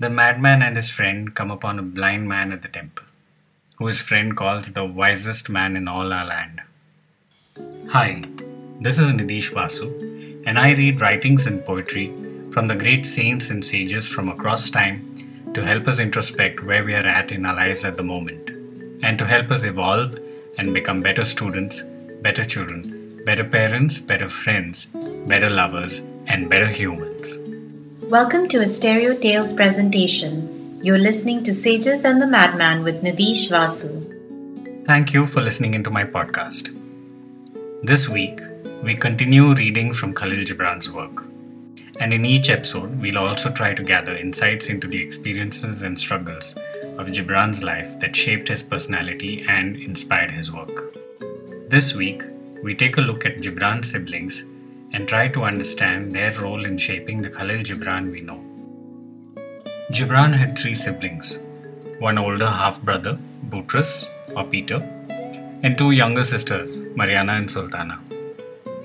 The madman and his friend come upon a blind man at the temple, who his friend calls the wisest man in all our land. Hi, this is Nidish Vasu, and I read writings and poetry from the great saints and sages from across time to help us introspect where we are at in our lives at the moment, and to help us evolve and become better students, better children, better parents, better friends, better lovers, and better humans. Welcome to a Stereo Tales presentation. You're listening to Sages and the Madman with Nidish Vasu. Thank you for listening into my podcast. This week, we continue reading from Khalil Gibran's work. And in each episode, we'll also try to gather insights into the experiences and struggles of Gibran's life that shaped his personality and inspired his work. This week, we take a look at Gibran's siblings and try to understand their role in shaping the Khalil Gibran we know. Gibran had three siblings one older half brother, Boutros or Peter, and two younger sisters, Mariana and Sultana.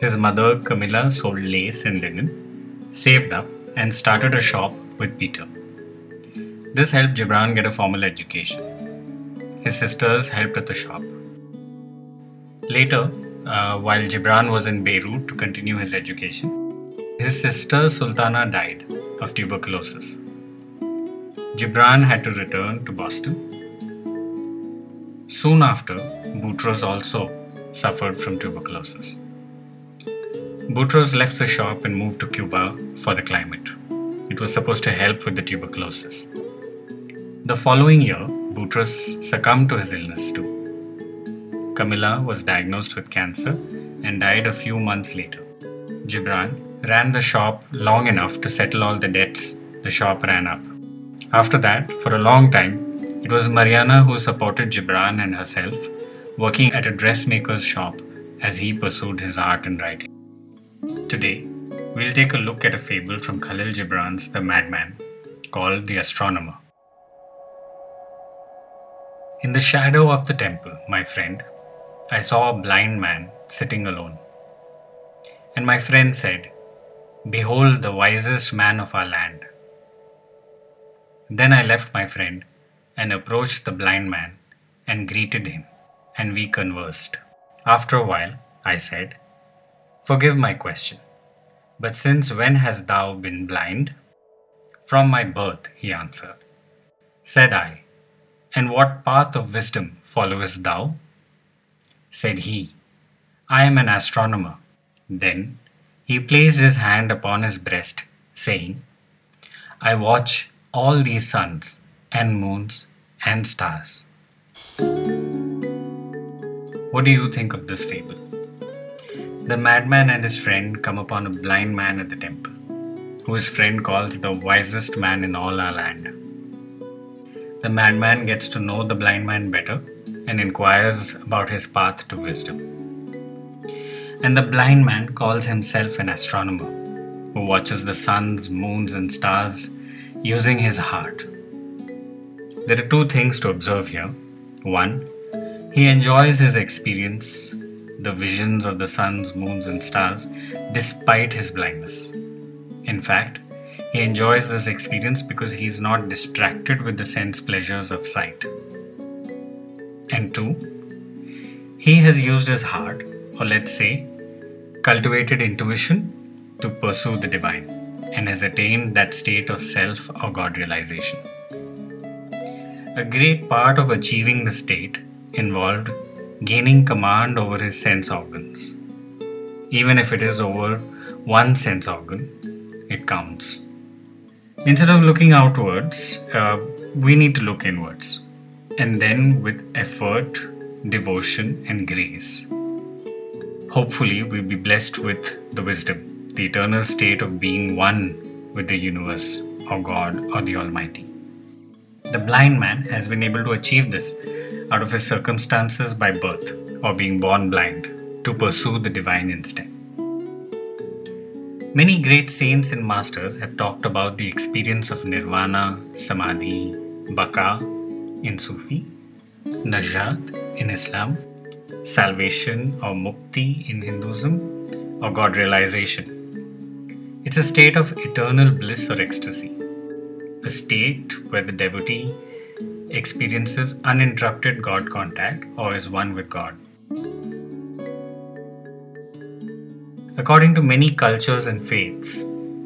His mother, Camilla, sold lace and linen, saved up, and started a shop with Peter. This helped Gibran get a formal education. His sisters helped at the shop. Later, uh, while Gibran was in Beirut to continue his education, his sister Sultana died of tuberculosis. Gibran had to return to Boston. Soon after, Boutros also suffered from tuberculosis. Boutros left the shop and moved to Cuba for the climate. It was supposed to help with the tuberculosis. The following year, Boutros succumbed to his illness too. Camilla was diagnosed with cancer and died a few months later. Gibran ran the shop long enough to settle all the debts the shop ran up. After that, for a long time, it was Mariana who supported Gibran and herself, working at a dressmaker's shop as he pursued his art and writing. Today, we'll take a look at a fable from Khalil Gibran's The Madman called The Astronomer. In the shadow of the temple, my friend, I saw a blind man sitting alone. And my friend said, Behold the wisest man of our land. Then I left my friend and approached the blind man and greeted him, and we conversed. After a while, I said, Forgive my question, but since when hast thou been blind? From my birth, he answered. Said I, And what path of wisdom followest thou? Said he. I am an astronomer. Then he placed his hand upon his breast, saying, I watch all these suns and moons and stars. What do you think of this fable? The madman and his friend come upon a blind man at the temple, who his friend calls the wisest man in all our land. The madman gets to know the blind man better and inquires about his path to wisdom. And the blind man calls himself an astronomer who watches the suns, moons, and stars using his heart. There are two things to observe here. One, he enjoys his experience, the visions of the suns, moons, and stars, despite his blindness. In fact, he enjoys this experience because he is not distracted with the sense pleasures of sight. And two, he has used his heart, or let's say, cultivated intuition to pursue the divine and has attained that state of self or God realization. A great part of achieving the state involved gaining command over his sense organs. Even if it is over one sense organ, it counts. Instead of looking outwards, uh, we need to look inwards and then with effort, devotion, and grace. Hopefully, we'll be blessed with the wisdom, the eternal state of being one with the universe, or God, or the Almighty. The blind man has been able to achieve this out of his circumstances by birth, or being born blind, to pursue the divine instinct. Many great saints and masters have talked about the experience of nirvana, samadhi, baka, in Sufi, Najat in Islam, salvation or mukti in Hinduism, or God realization. It's a state of eternal bliss or ecstasy. a state where the devotee experiences uninterrupted God contact or is one with God. According to many cultures and faiths,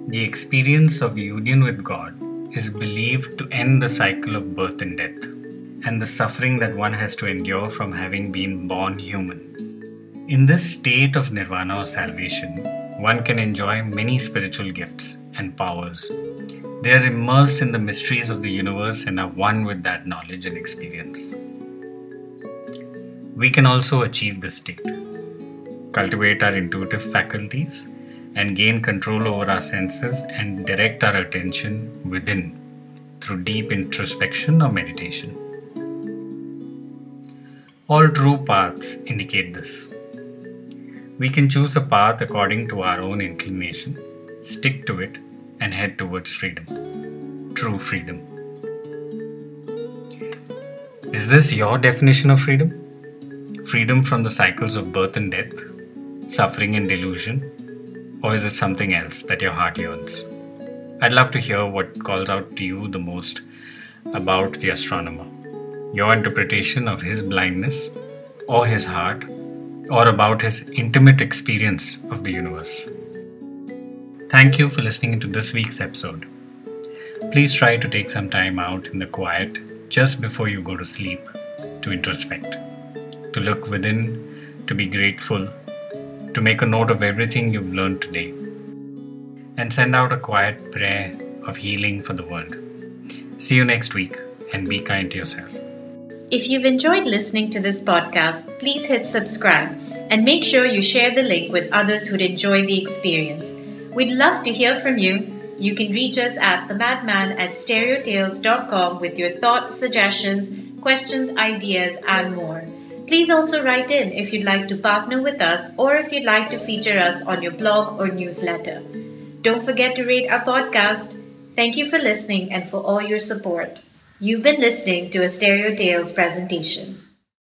the experience of union with God is believed to end the cycle of birth and death and the suffering that one has to endure from having been born human. In this state of nirvana or salvation, one can enjoy many spiritual gifts and powers. They are immersed in the mysteries of the universe and are one with that knowledge and experience. We can also achieve this state, cultivate our intuitive faculties, and gain control over our senses and direct our attention within through deep introspection or meditation. All true paths indicate this. We can choose a path according to our own inclination, stick to it, and head towards freedom. True freedom. Is this your definition of freedom? Freedom from the cycles of birth and death, suffering and delusion, or is it something else that your heart yearns? I'd love to hear what calls out to you the most about the astronomer. Your interpretation of his blindness, or his heart, or about his intimate experience of the universe. Thank you for listening to this week's episode. Please try to take some time out in the quiet just before you go to sleep to introspect, to look within, to be grateful, to make a note of everything you've learned today, and send out a quiet prayer of healing for the world. See you next week and be kind to yourself. If you've enjoyed listening to this podcast, please hit subscribe and make sure you share the link with others who'd enjoy the experience. We'd love to hear from you. You can reach us at themadman at stereotales.com with your thoughts, suggestions, questions, ideas, and more. Please also write in if you'd like to partner with us or if you'd like to feature us on your blog or newsletter. Don't forget to rate our podcast. Thank you for listening and for all your support. You've been listening to a Stereo Tales presentation.